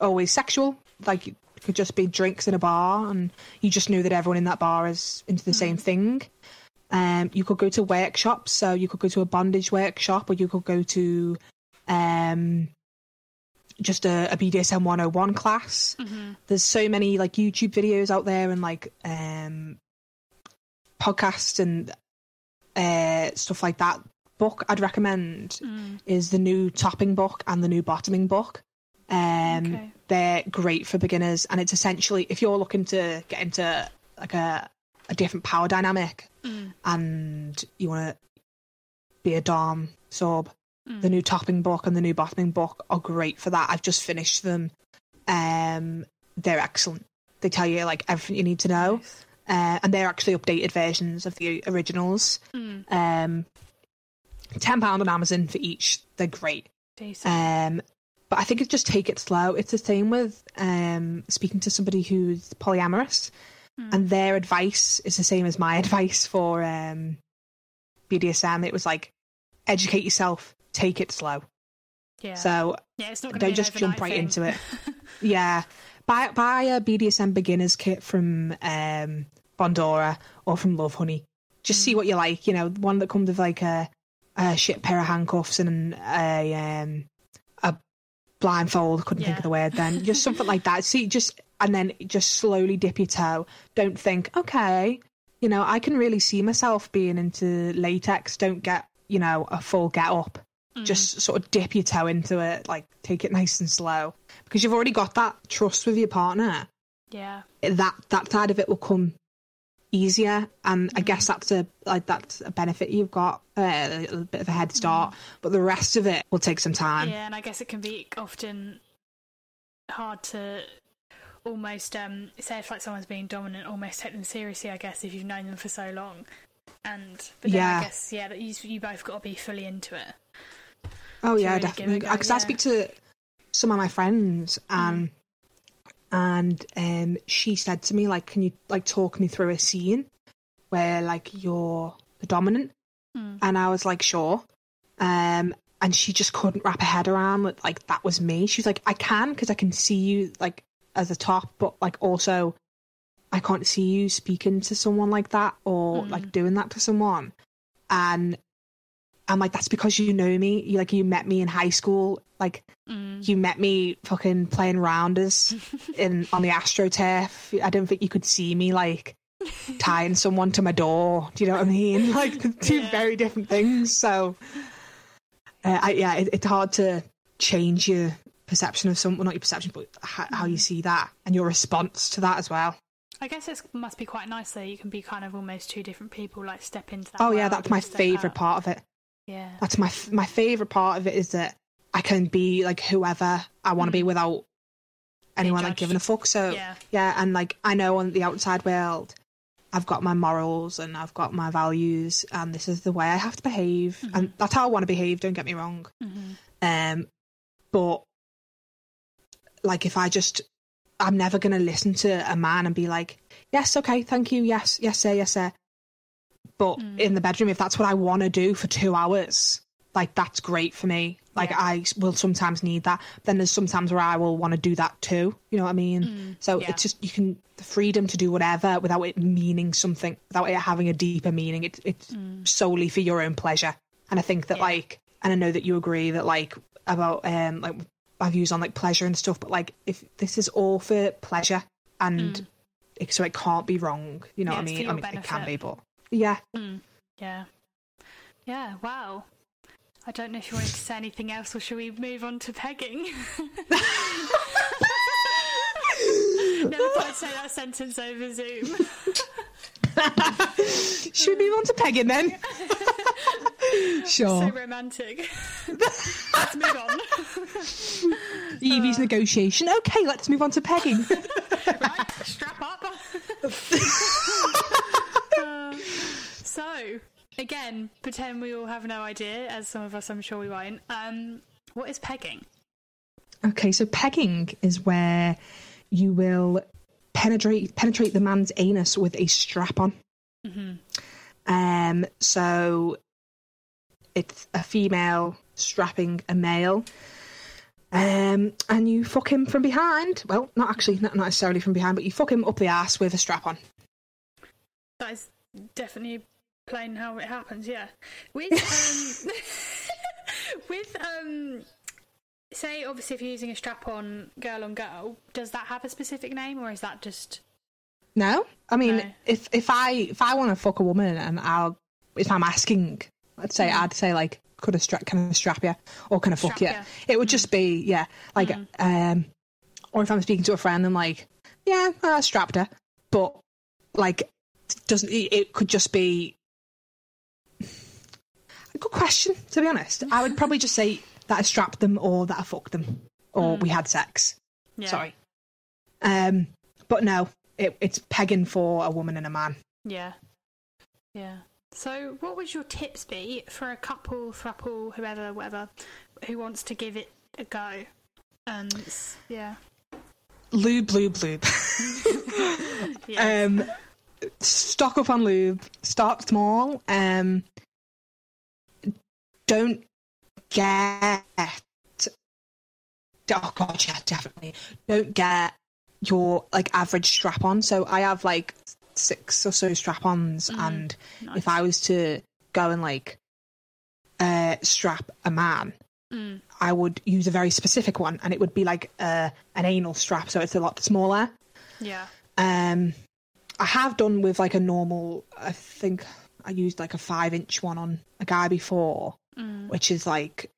always sexual. Like it could just be drinks in a bar, and you just know that everyone in that bar is into the same thing. Um, you could go to workshops. So you could go to a bondage workshop, or you could go to um, just a, a BDSM 101 class. There's so many like YouTube videos out there and like um, podcasts and uh, stuff like that. Book I'd recommend Mm. is the new topping book and the new bottoming book. Um, Okay. They're great for beginners, and it's essentially if you're looking to get into like a a different power dynamic Mm. and you want to be a dom sub, Mm. the new topping book and the new bottoming book are great for that. I've just finished them. Um, they're excellent. They tell you like everything you need to know, Nice. uh, and they're actually updated versions of the originals. Mm. Um, ten pound on Amazon for each. They're great. Um, but I think it's just take it slow. It's the same with um, speaking to somebody who's polyamorous, and their advice is the same as my (laughs) advice for um, BDSM. It was like educate yourself, take it slow. yeah. So yeah, it's not don't just jump right thing. into it. (laughs) yeah, buy buy a BDSM beginners kit from um, Bondara or from Lovehoney. Just see what you like. You know, one that comes with like a, a shit pair of handcuffs and a um, a blindfold. Couldn't think of the word then. Just something like that. See, just and then just slowly dip your toe. Don't think, okay, you know, I can really see myself being into latex. Don't get you know a full get up just sort of dip your toe into it, like take it nice and slow, because you've already got that trust with your partner. yeah. That that side of it will come easier, and I guess that's a like that's a benefit you've got uh, a little bit of a head start. But the rest of it will take some time. Yeah, and I guess it can be often hard to almost um say if like someone's being dominant, almost take them seriously. I guess if you've known them for so long, and but then Yeah. I guess yeah, that you you both got to be fully into it. Oh yeah, really give it a definitely. Because I speak to some of my friends, and and um, she said to me like, "Can you like talk me through a scene?" where like you're the dominant?" Mm. And I was like, "Sure." Um, and she just couldn't wrap her head around that like that was me. She was like, "I can because I can see you like as a top, but like also I can't see you speaking to someone like that or Mm. like doing that to someone." And I'm like, "That's because you know me. You like you met me in high school. Like Mm. you met me fucking playing rounders (laughs) in on the astroturf. I don't think you could see me like tying someone to my door. Do you know what I mean? (laughs) Like (laughs) two Yeah. very different things. So, uh, I, yeah, it, it's hard to change your perception of someone, not your perception, but how, how Mm. you see that and your response to that as well. I guess it must be quite nice though. You can be kind of almost two different people, like step into that. Oh yeah, that's my favorite out. part of it. Yeah. That's my f- my favorite part of it is that I can be like whoever I want to be Mm. without anyone like giving a fuck. So Yeah. yeah, and like I know on the outside world, I've got my morals and I've got my values, and this is the way I have to behave, and that's how I want to behave. Don't get me wrong. hmm Um, but like if I just, I'm never gonna listen to a man and be like, yes, okay, thank you, yes, yes, sir, yes, sir. But Mm. in the bedroom, if that's what I want to do for two hours, like that's great for me. Like Yeah. I will sometimes need that. Then there's sometimes where I will want to do that too. You know what I mean? Mm, So yeah. it's just you can the freedom to do whatever without it meaning something, without it having a deeper meaning. It, it's solely for your own pleasure. And I think that Mm. Yeah. like, and I know that you agree that like about um like my views on like pleasure and stuff, but like if this is all for pleasure and it, so it can't be wrong. You know Mm. Yeah, what I mean? I mean it can be, but yeah. Mm. Yeah. Yeah. Wow. I don't know if you wanted to say anything else, or should we move on to pegging? (laughs) Never thought I'd say that sentence over Zoom. (laughs) Should we move on to pegging then? (laughs) sure. So romantic. Let's move on. Evie's negotiation. Okay, let's move on to pegging. right, strap up. Again, pretend we all have no idea, as some of us I'm sure we won't. Um, what is pegging? Okay, so pegging is where you will penetrate penetrate the man's anus with a strap on. hmm Um, so it's a female strapping a male. Um, and you fuck him from behind. Well, not actually, not not necessarily from behind, but you fuck him up the ass with a strap on. That is definitely plain how it happens. Yeah, with (laughs) um, (laughs) with um, say obviously if you're using a strap on girl on girl, does that have a specific name or is that just No, I mean, No. if if I if I want to fuck a woman and I'll if I'm asking, let's say I'd say like, could I strap can I strap you or can I fuck you? It would just be yeah, like um, or if I'm speaking to a friend and like, yeah, I strapped her, but like doesn't it, could just be a good question to be honest. I would probably just say that I strapped them or that I fucked them or we had sex. yeah. Sorry. Um, but no, it, it's pegging for a woman and a man. Yeah. Yeah. So, what would your tips be for a couple, throuple, whoever, whatever, who wants to give it a go? And yeah, Lube, lube, lube. (laughs) yeah, (laughs) um, stock up on lube. Start small. Um, don't get. Oh god, yeah, definitely. Don't get your like average strap on. So I have like six or so strap ons, and nice. if I was to go and like uh strap a man, Mm. I would use a very specific one, and it would be like uh, an anal strap, so it's a lot smaller. yeah, Um, I have done with like a normal. I think I used like a five inch one on a guy before, Mm. which is like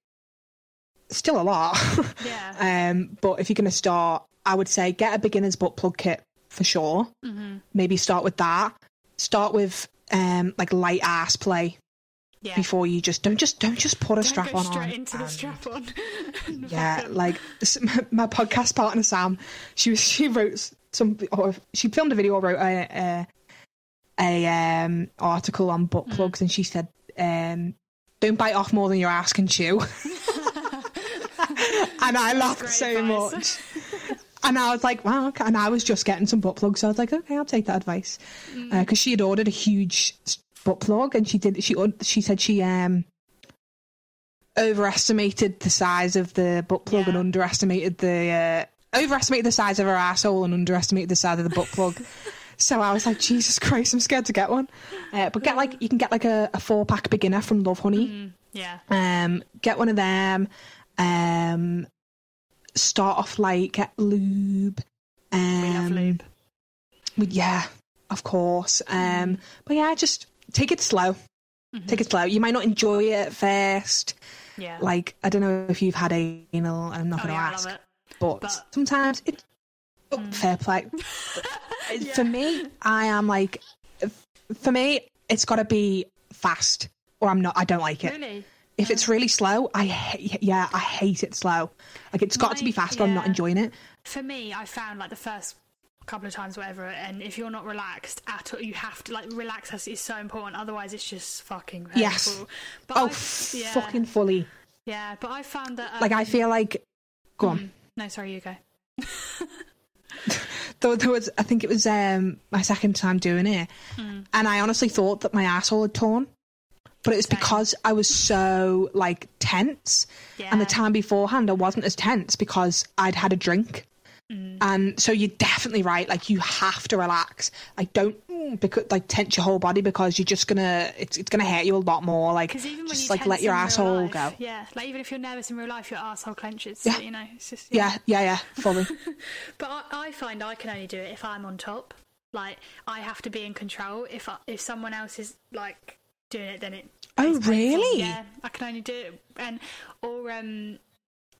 still a lot. (laughs) yeah, um, but if you're gonna start, I would say get a beginner's butt plug kit for sure. hmm Maybe start with that. Start with um like light ass play yeah. before you just don't just don't just put a Don't strap on. straight on into the strap on. (laughs) Yeah, like my, podcast partner Sam, she was she wrote some or she filmed a video or wrote a a, a um article on Mm. butt plugs, and she said, um, "Don't bite off more than your ass can chew." (laughs) and I laughed so advice. much. And I was like, wow, okay. And I was just getting some butt plugs. So I was like, okay, I'll take that advice. Because she had ordered a huge butt plug and she did, she, she said she, um, overestimated the size of the butt plug and underestimated the, uh, overestimated the size of her asshole and underestimated the size of the butt plug. (laughs) so I was like, Jesus Christ, I'm scared to get one. Uh, but get like, you can get like a, a four pack beginner from Lovehoney. Yeah. Um, get one of them. Um, start off like get lube. Um, We love lube. with- yeah, of course. Um, but yeah, just take it slow. Take it slow. You might not enjoy it at first. Yeah. Like I don't know if you've had anal. I'm not oh, going to yeah, ask, but, but- sometimes it. Oh, Fair play. (laughs) For me, I am like, for me, it's got to be fast, or I'm not. I don't like it. Really? If it's really slow, I hate, yeah, I hate it slow. Like it's got to be fast, or I'm not enjoying it. For me, I found like the first couple of times, whatever, and if you're not relaxed at all, you have to like relax. Has is so important. Otherwise, it's just fucking painful. Yes. But Oh, f- yeah, fucking fully. yeah. But I found that um, Like I feel like, go on. no, sorry, you go. (laughs) There, there was, I think it was um, my second time doing it, Hmm. and I honestly thought that my asshole had torn, but it was Same. because I was so like tense, and the time beforehand I wasn't as tense because I'd had a drink, And so you're definitely right. Like you have to relax. Like don't mm, because like tense your whole body because you're just gonna it's it's gonna hurt you a lot more. Like just like let your asshole life, go. Yeah, like even if you're nervous in real life, your asshole clenches. Yeah. So, you know, it's just Yeah, yeah, yeah, fully. (laughs) But I, I find I can only do it if I'm on top. Like I have to be in control. If I, if someone else is like doing it, then it. Oh, really? Yeah, I can only do it, and or um,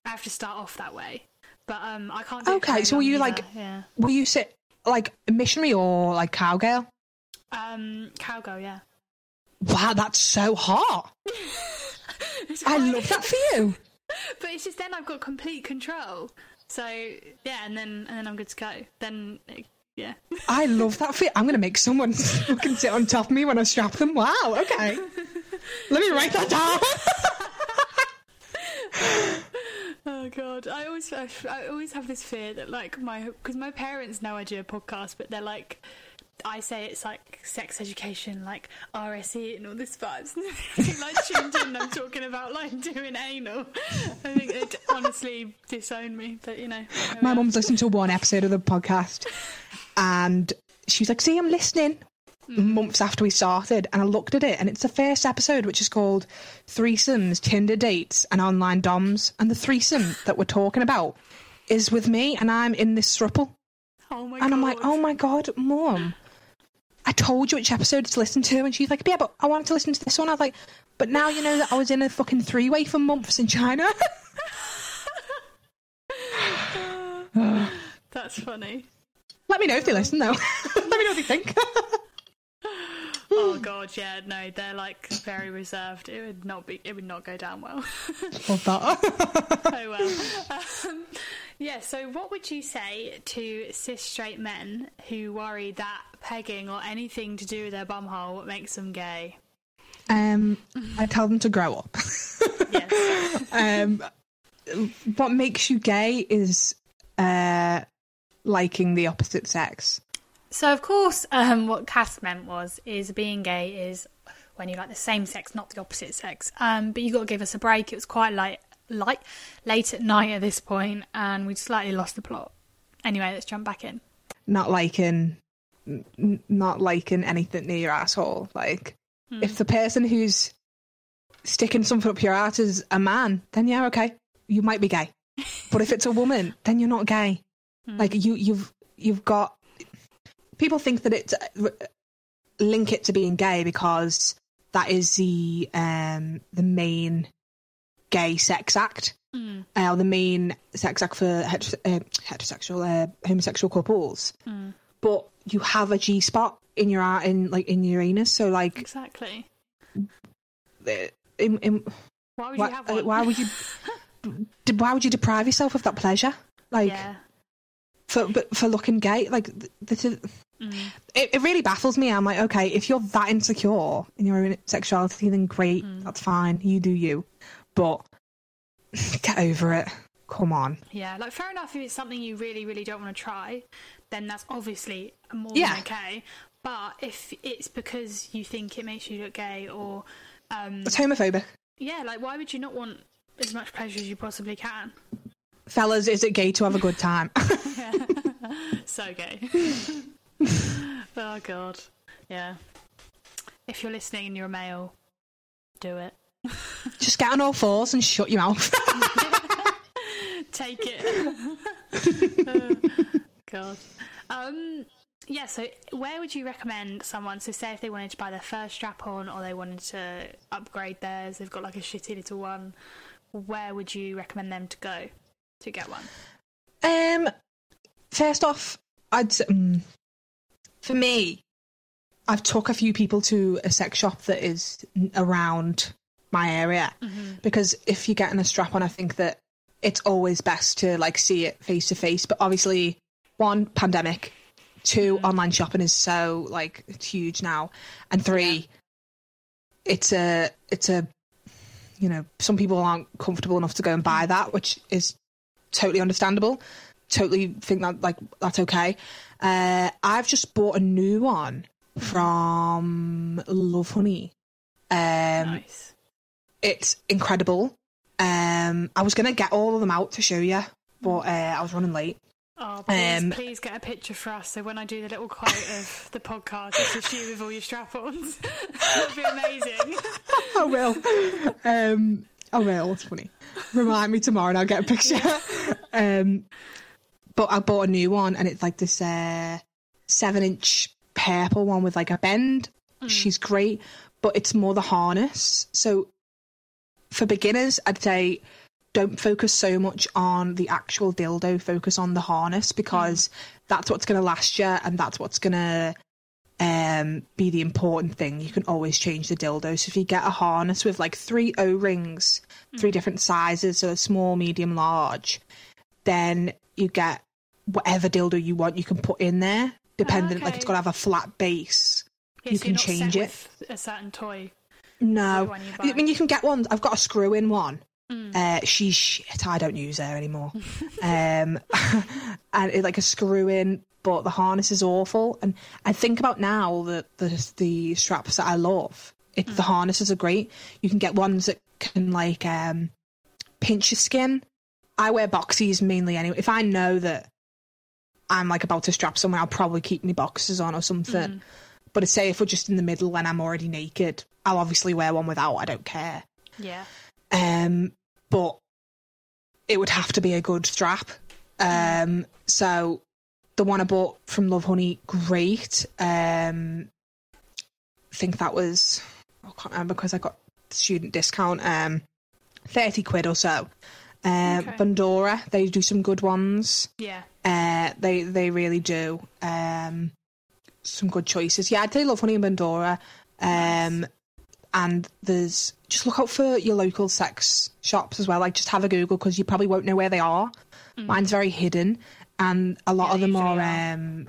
I have to start off that way. But um, I can't. Do Okay, so were you, either. like- yeah, Will you sit like missionary or like cowgirl? um, cowgirl, yeah. Wow, that's so hot. (laughs) I love that for you. (laughs) But it's just then I've got complete control. So yeah, and then and then I'm good to go. Then yeah. (laughs) I love that fit. I'm going to make someone fucking sit on top of me when I strap them. Wow, okay. Let me write that down. Oh god, I always I, always have this fear that like my because my parents know I do a podcast, but they're like. I say it's like sex education, like RSE and all this vibes. (laughs) like tuned in, I'm talking about like doing anal. I think they'd honestly disown me, but you know. My mum's listened to one episode of the podcast and she's like, See, I'm listening Mm-hmm. months after we started. And I looked at it and it's the first episode, which is called Threesomes, Tinder Dates, and Online Doms. And the threesome that we're talking about is with me and I'm in this thruple. Oh my And god! I'm like, oh my god, mom. I told you which episode to listen to. And she's like, yeah, but I wanted to listen to this one. I was like, but now you know that I was in a fucking three way for months in China. (laughs) (laughs) That's funny. Let me know if they listen, though. (laughs) Let me know what they think. Oh god, yeah, no, they're like very reserved. It would not be. It would not go down well. (laughs) That. (laughs) oh well. Um, yeah. So, what would you say to cis straight men who worry that pegging or anything to do with their bumhole makes them gay? um, I tell them to grow up. Yes. (laughs) um, what makes you gay is uh, liking the opposite sex. So, of course, um, what Cass meant was is being gay is when you like the same sex, not the opposite sex. Um, but you got to give us a break. It was quite late, light, late at night at this point, and we slightly lost the plot. Anyway, let's jump back in. Not liking, n- not liking anything near your asshole. Like, if the person who's sticking something up your ass is a man, then yeah, okay, you might be gay. But if it's a woman, then you're not gay. (laughs) Like you, you've you've got. People think that it link it to being gay because that is the um the main gay sex act. Mm. Uh, the main sex act for heter- uh, heterosexual uh, homosexual couples. Mm. But you have a G spot in your in like in your anus, so like Exactly. in, in, Why would why, you have uh, one? why would you (laughs) why would you deprive yourself of that pleasure? Like yeah. for but for looking gay, like th- this is. Mm. It, it really baffles me. I'm like, okay, if you're that insecure in your own sexuality, then great, Mm. that's fine. You do you, but (laughs) get over it. come on. Yeah, like fair enough if it's something you really, really don't want to try, then that's obviously more Yeah. than okay. But if it's because you think it makes you look gay or um It's homophobic. yeah, like why would you not want as much pleasure as you possibly can? Fellas, is it gay to have a good time? (laughs) (laughs) So gay. (laughs) oh god. Yeah. If you're listening and you're a male, do it. (laughs) Just get on all fours and shut your mouth. (laughs) Take it. Oh, God. Um, yeah, so where would you recommend someone? So, say if they wanted to buy their first strap on or they wanted to upgrade theirs, they've got like a shitty little one, where would you recommend them to go to get one? Um, first off, I'd mm, for me, I've took a few people to a sex shop that is around my area. Mm-hmm. Because if you're getting a strap on, I think that it's always best to like see it face to face. But obviously, one pandemic, 2 mm-hmm. online shopping is so like it's huge now, and three, it's a it's a you know some people aren't comfortable enough to go and buy that, which is totally understandable. Totally think that like that's okay. Uh, I've just bought a new one from Lovehoney. Um, nice. It's incredible. Um, I was gonna get all of them out to show you, but uh, I was running late. Oh, please, um, please get a picture for us so when I do the little quote of the podcast, it's just you with all your strap ons. (laughs) That'd be amazing. (laughs) I will. Um, I will. It's funny. Remind me tomorrow, and I'll get a picture. um, but I bought a new one, and it's like this uh, seven-inch purple one with like a bend. She's great, but it's more the harness. So for beginners, I'd say don't focus so much on the actual dildo. Focus on the harness because that's what's going to last you, and that's what's going to um, be the important thing. You can always change the dildo. So if you get a harness with like three O rings, three different sizes, so small, medium, large, then you get whatever dildo you want. You can put in there, dependent. Like okay. it's got to have a flat base. You so can change it. a certain toy. No, I mean you can get ones. I've got a screw in one. Mm. Uh, she's shit. I don't use her anymore. (laughs) um, (laughs) and it's like a screw in, but the harness is awful. And I think about now the the, the straps that I love. It Mm. the harnesses are great. You can get ones that can like um, pinch your skin. I wear boxies mainly anyway. If I know that I'm like about to strap someone, I'll probably keep my boxes on or something. Mm. But say if we're just in the middle and I'm already naked, I'll obviously wear one without. I don't care. Yeah. Um, but it would have to be a good strap. Um, so the one I bought from Lovehoney, great. Um, I think that was I can't remember because I got student discount. Um, thirty quid or so. Um, Okay. Bondara, they do some good ones. Yeah. Uh, they they really do. Um, some good choices. Yeah, I'd say Lovehoney and Bondara. Um, and there's just look out for your local sex shops as well. Like just have a Google because you probably won't know where they are. Mine's very hidden, and a lot Yeah, of them are, are. um,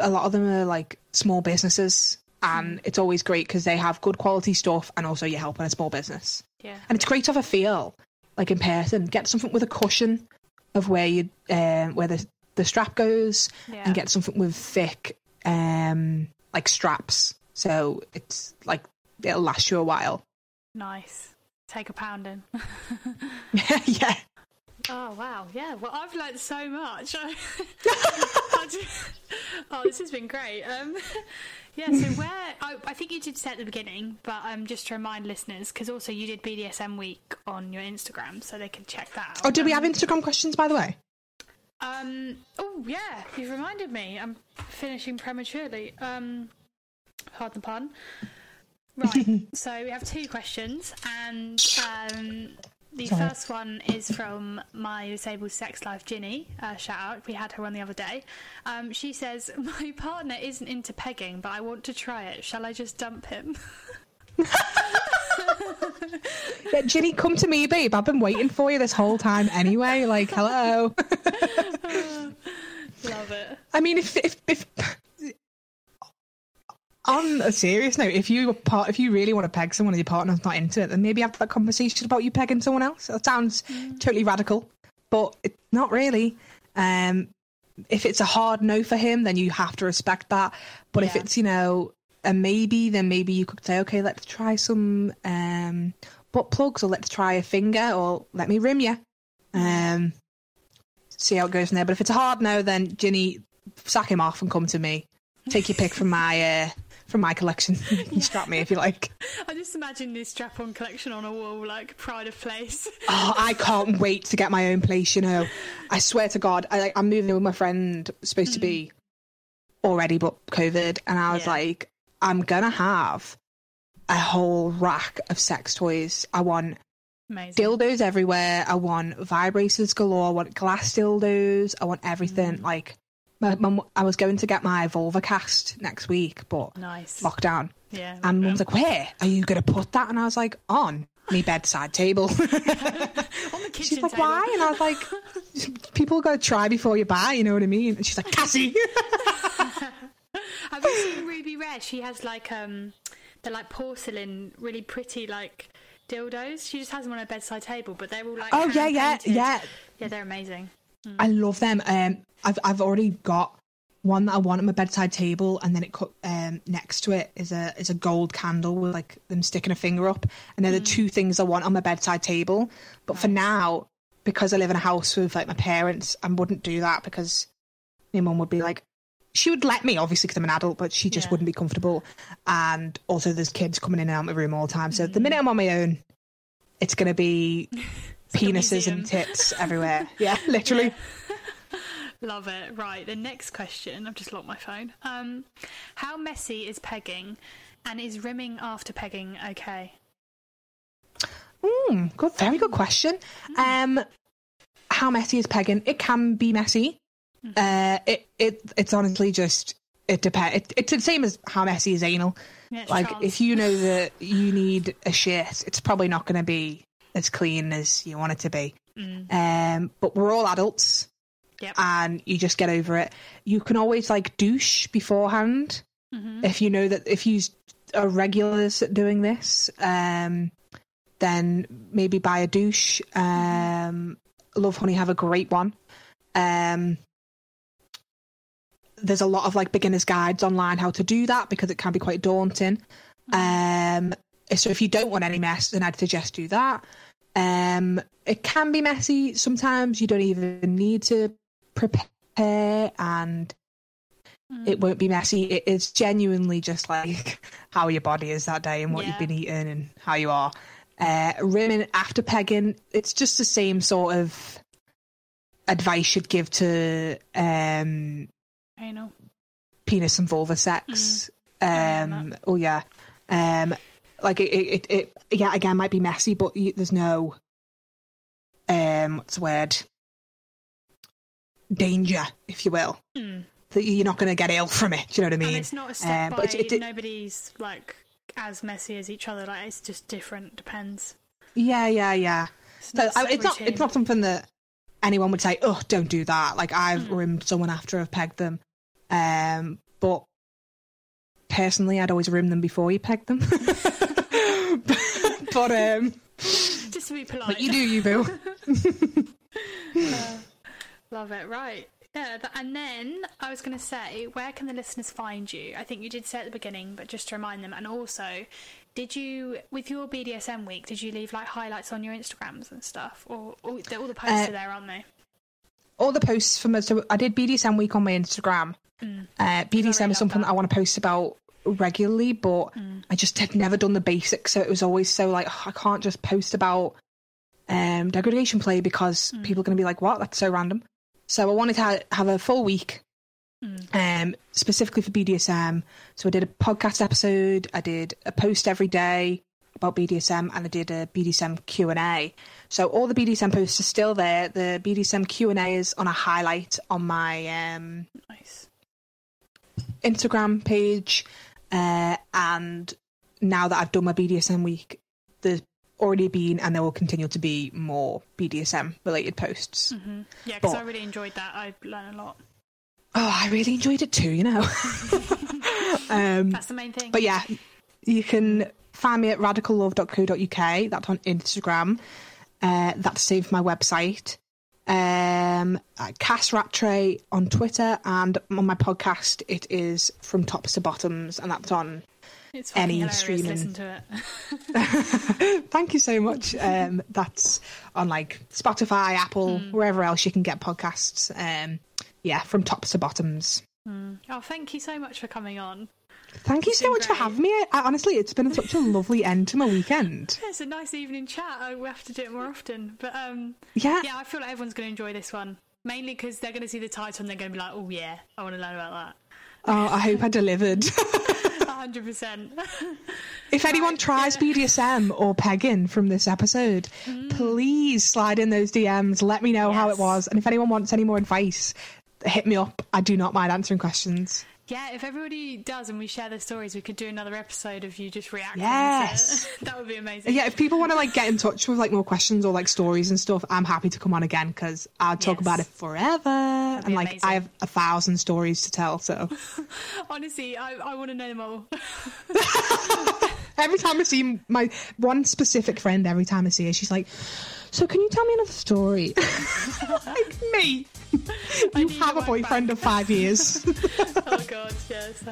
a lot of them are like small businesses, and it's always great because they have good quality stuff, and also you're helping a small business. Yeah. And it's great to have a feel like in person. Get something with a cushion of where you um, where the the strap goes, Yeah. and get something with thick um, like straps. So it's like it'll last you a while. Nice. Take a pounding. (laughs) (laughs) yeah. Oh wow, yeah. Well, I've learned so much. (laughs) Oh, this has been great. Um, yeah. So where I, I think you did say at the beginning, but um, just to remind listeners, because also you did BDSM week on your Instagram, so they can check that out. Oh, did we Um, have Instagram questions by the way? Um. Oh yeah, you've reminded me. I'm finishing prematurely. Um. Pardon the pun. Right. (laughs) so we have two questions, and um, the Sorry. first one is from my disabled sex life, Ginny. Uh, shout out. We had her on the other day. Um, she says, "My partner isn't into pegging, but I want to try it. Shall I just dump him?" (laughs) Yeah, Ginny, come to me, babe. I've been waiting for you this whole time anyway. Like, hello. Love it. I mean, if if if on a serious note, if you part if you really want to peg someone and your partner's not into it, then maybe have that conversation about you pegging someone else. That sounds totally radical. but it, not really. Um, if it's a hard no for him, then you have to respect that. But if it's you know a maybe, then maybe you could say, okay, let's try some um, butt plugs, or let's try a finger, or let me rim you. Um, see how it goes from there. But if it's a hard no, then Ginny, sack him off and come to me. Take your pick from my uh, from my collection. (laughs) you strap me if you like. I just imagine this strap-on collection on a wall, like pride of place. Oh, I can't wait to get my own place. You know, I swear to God, I, like, I'm moving in with my friend. Supposed to be already, but COVID, and I was Yeah. like, I'm gonna have a whole rack of sex toys. I want Amazing. dildos everywhere. I want vibrators galore. I want glass dildos. I want everything. Mm. Like, my, my, I was going to get my vulva cast next week, but Nice. lockdown. Yeah. And mum's like, "Where are you going to put that?" And I was like, "On me bedside table." (laughs) on the (laughs) kitchen She's like, table. "Why?" And I was like, (laughs) "People got to try before you buy." You know what I mean? And she's like, "Cassie." Have you seen Ruby Red? She has like um, they're like porcelain, really pretty like dildos. She just has them on her bedside table, but they're all like oh yeah, yeah, yeah. yeah. They're amazing. I love them. Um, I've I've already got one that I want on my bedside table, and then it cut um next to it is a is a gold candle with like them sticking a finger up, and they're the two things I want on my bedside table. But for now, because I live in a house with like my parents, I wouldn't do that because my mum would be like. She would let me, obviously, because I'm an adult, but she just Yeah. wouldn't be comfortable. And also, there's kids coming in and out of my room all the time. So the minute I'm on my own, it's going to be (laughs) penises and tits everywhere. (laughs) Yeah, literally. (laughs) Love it. Right, the next question. I've just locked my phone. Um, how messy is pegging, and is rimming after pegging okay? Mm, good, very good question. Um, how messy is pegging? It can be messy. Uh, it it it's honestly just it depends. It, it's the same as how messy is anal. Yeah, Like if you know that you need a shit, it's probably not going to be as clean as you want it to be. Um, but we're all adults, Yep. and you just get over it. You can always like douche beforehand if you know that if you are regulars at doing this. Um, then maybe buy a douche. Um, Lovehoney have a great one. Um, there's a lot of like beginners guides online how to do that because it can be quite daunting. Um, so if you don't want any mess, then I'd suggest do that. Um, it can be messy sometimes. You don't even need to prepare, and it won't be messy. It is genuinely just like (laughs) how your body is that day and what Yeah. you've been eating and how you are. Uh, rimming after pegging, it's just the same sort of advice you'd give to um, Anal. penis and vulva sex. yeah, Um, oh yeah, um, like it, it, it, it, yeah, again, might be messy, but there's no, um, what's the word? Danger, if you will. That you're not going to get ill from it. Do you know what I mean? And it's not a step Um, by. but it- it- nobody's like as messy as each other. Like it's just different. Depends. yeah, yeah, yeah. It's So not, I, it's not. It's not something that anyone would say. Oh, don't do that. Like I've Hmm. rimmed someone after I've pegged them, um, but personally, I'd always rim them before you peg them. (laughs) but um, just to be polite. but you do, you boo. (laughs) Love it. Right. Yeah. And then I was going to say, where can the listeners find you? I think you did say at the beginning, but just to remind them. And also, did you, with your BDSM week, did you leave like highlights on your Instagrams and stuff? Or, or all the posts Uh, are there, aren't they? All the posts from so I did BDSM week on my Instagram. Uh, BDSM is something that. that I want to post about regularly, but I just had never done the basics, so it was always so like "Oh, I can't just post about um, degradation play because people are going to be like, "What? That's so random." So I wanted to ha- have a full week, um, specifically for BDSM. So I did a podcast episode, I did a post every day about BDSM, and I did a BDSM Q and A. So all the BDSM posts are still there. The BDSM Q and A is on a highlight on my um, Nice. Instagram page, uh, and now that I've done my BDSM week, there's already been and there will continue to be more BDSM related posts. Yeah, because I really enjoyed that. I learned a lot. Oh, I really enjoyed it too, you know. (laughs) um, That's the main thing. but yeah, you can find me at radicallove.co.uk. That's on Instagram. Uh, that's saved my website. Um, Cass Rattray on Twitter, and on my podcast, it is from tops to bottoms, and that's on It's Any streaming. streaming. Listen to it. (laughs) (laughs) Thank you so much. Um, that's on like Spotify, Apple, wherever else you can get podcasts. Um, yeah, from tops to bottoms. oh, thank you so much for coming on. Thank you so much for having me. I, honestly, it's been such a lovely end to my weekend. (laughs) It's a nice evening chat. I will have to do it more often. But um, Yeah, yeah, I feel like everyone's going to enjoy this one. Mainly because they're going to see the title and they're going to be like, oh, yeah, I want to learn about that." oh, I hope I delivered. (laughs) (laughs) 100%. if anyone tries BDSM or pegging from this episode, please slide in those DMs. Let me know how it was. And if anyone wants any more advice, hit me up. I do not mind answering questions. Yeah, if everybody does and we share their stories, we could do another episode of you just reacting. Yes. (laughs) That would be amazing. Yeah, if people want to like get in touch with like more questions or like stories and stuff, I'm happy to come on again because I'll talk Yes. about it forever. And like, amazing. I have a thousand stories to tell. So (laughs) Honestly, I, I want to know them all. (laughs) every time I see my one specific friend, every time I see her, she's like, "So can you tell me another story?" (laughs) like me, (laughs) you have a boyfriend back. of five years. (laughs) oh, God, yes.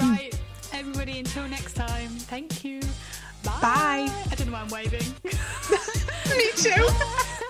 right, everybody, until next time, thank you. Bye. Bye. I don't know why I'm waving. me too.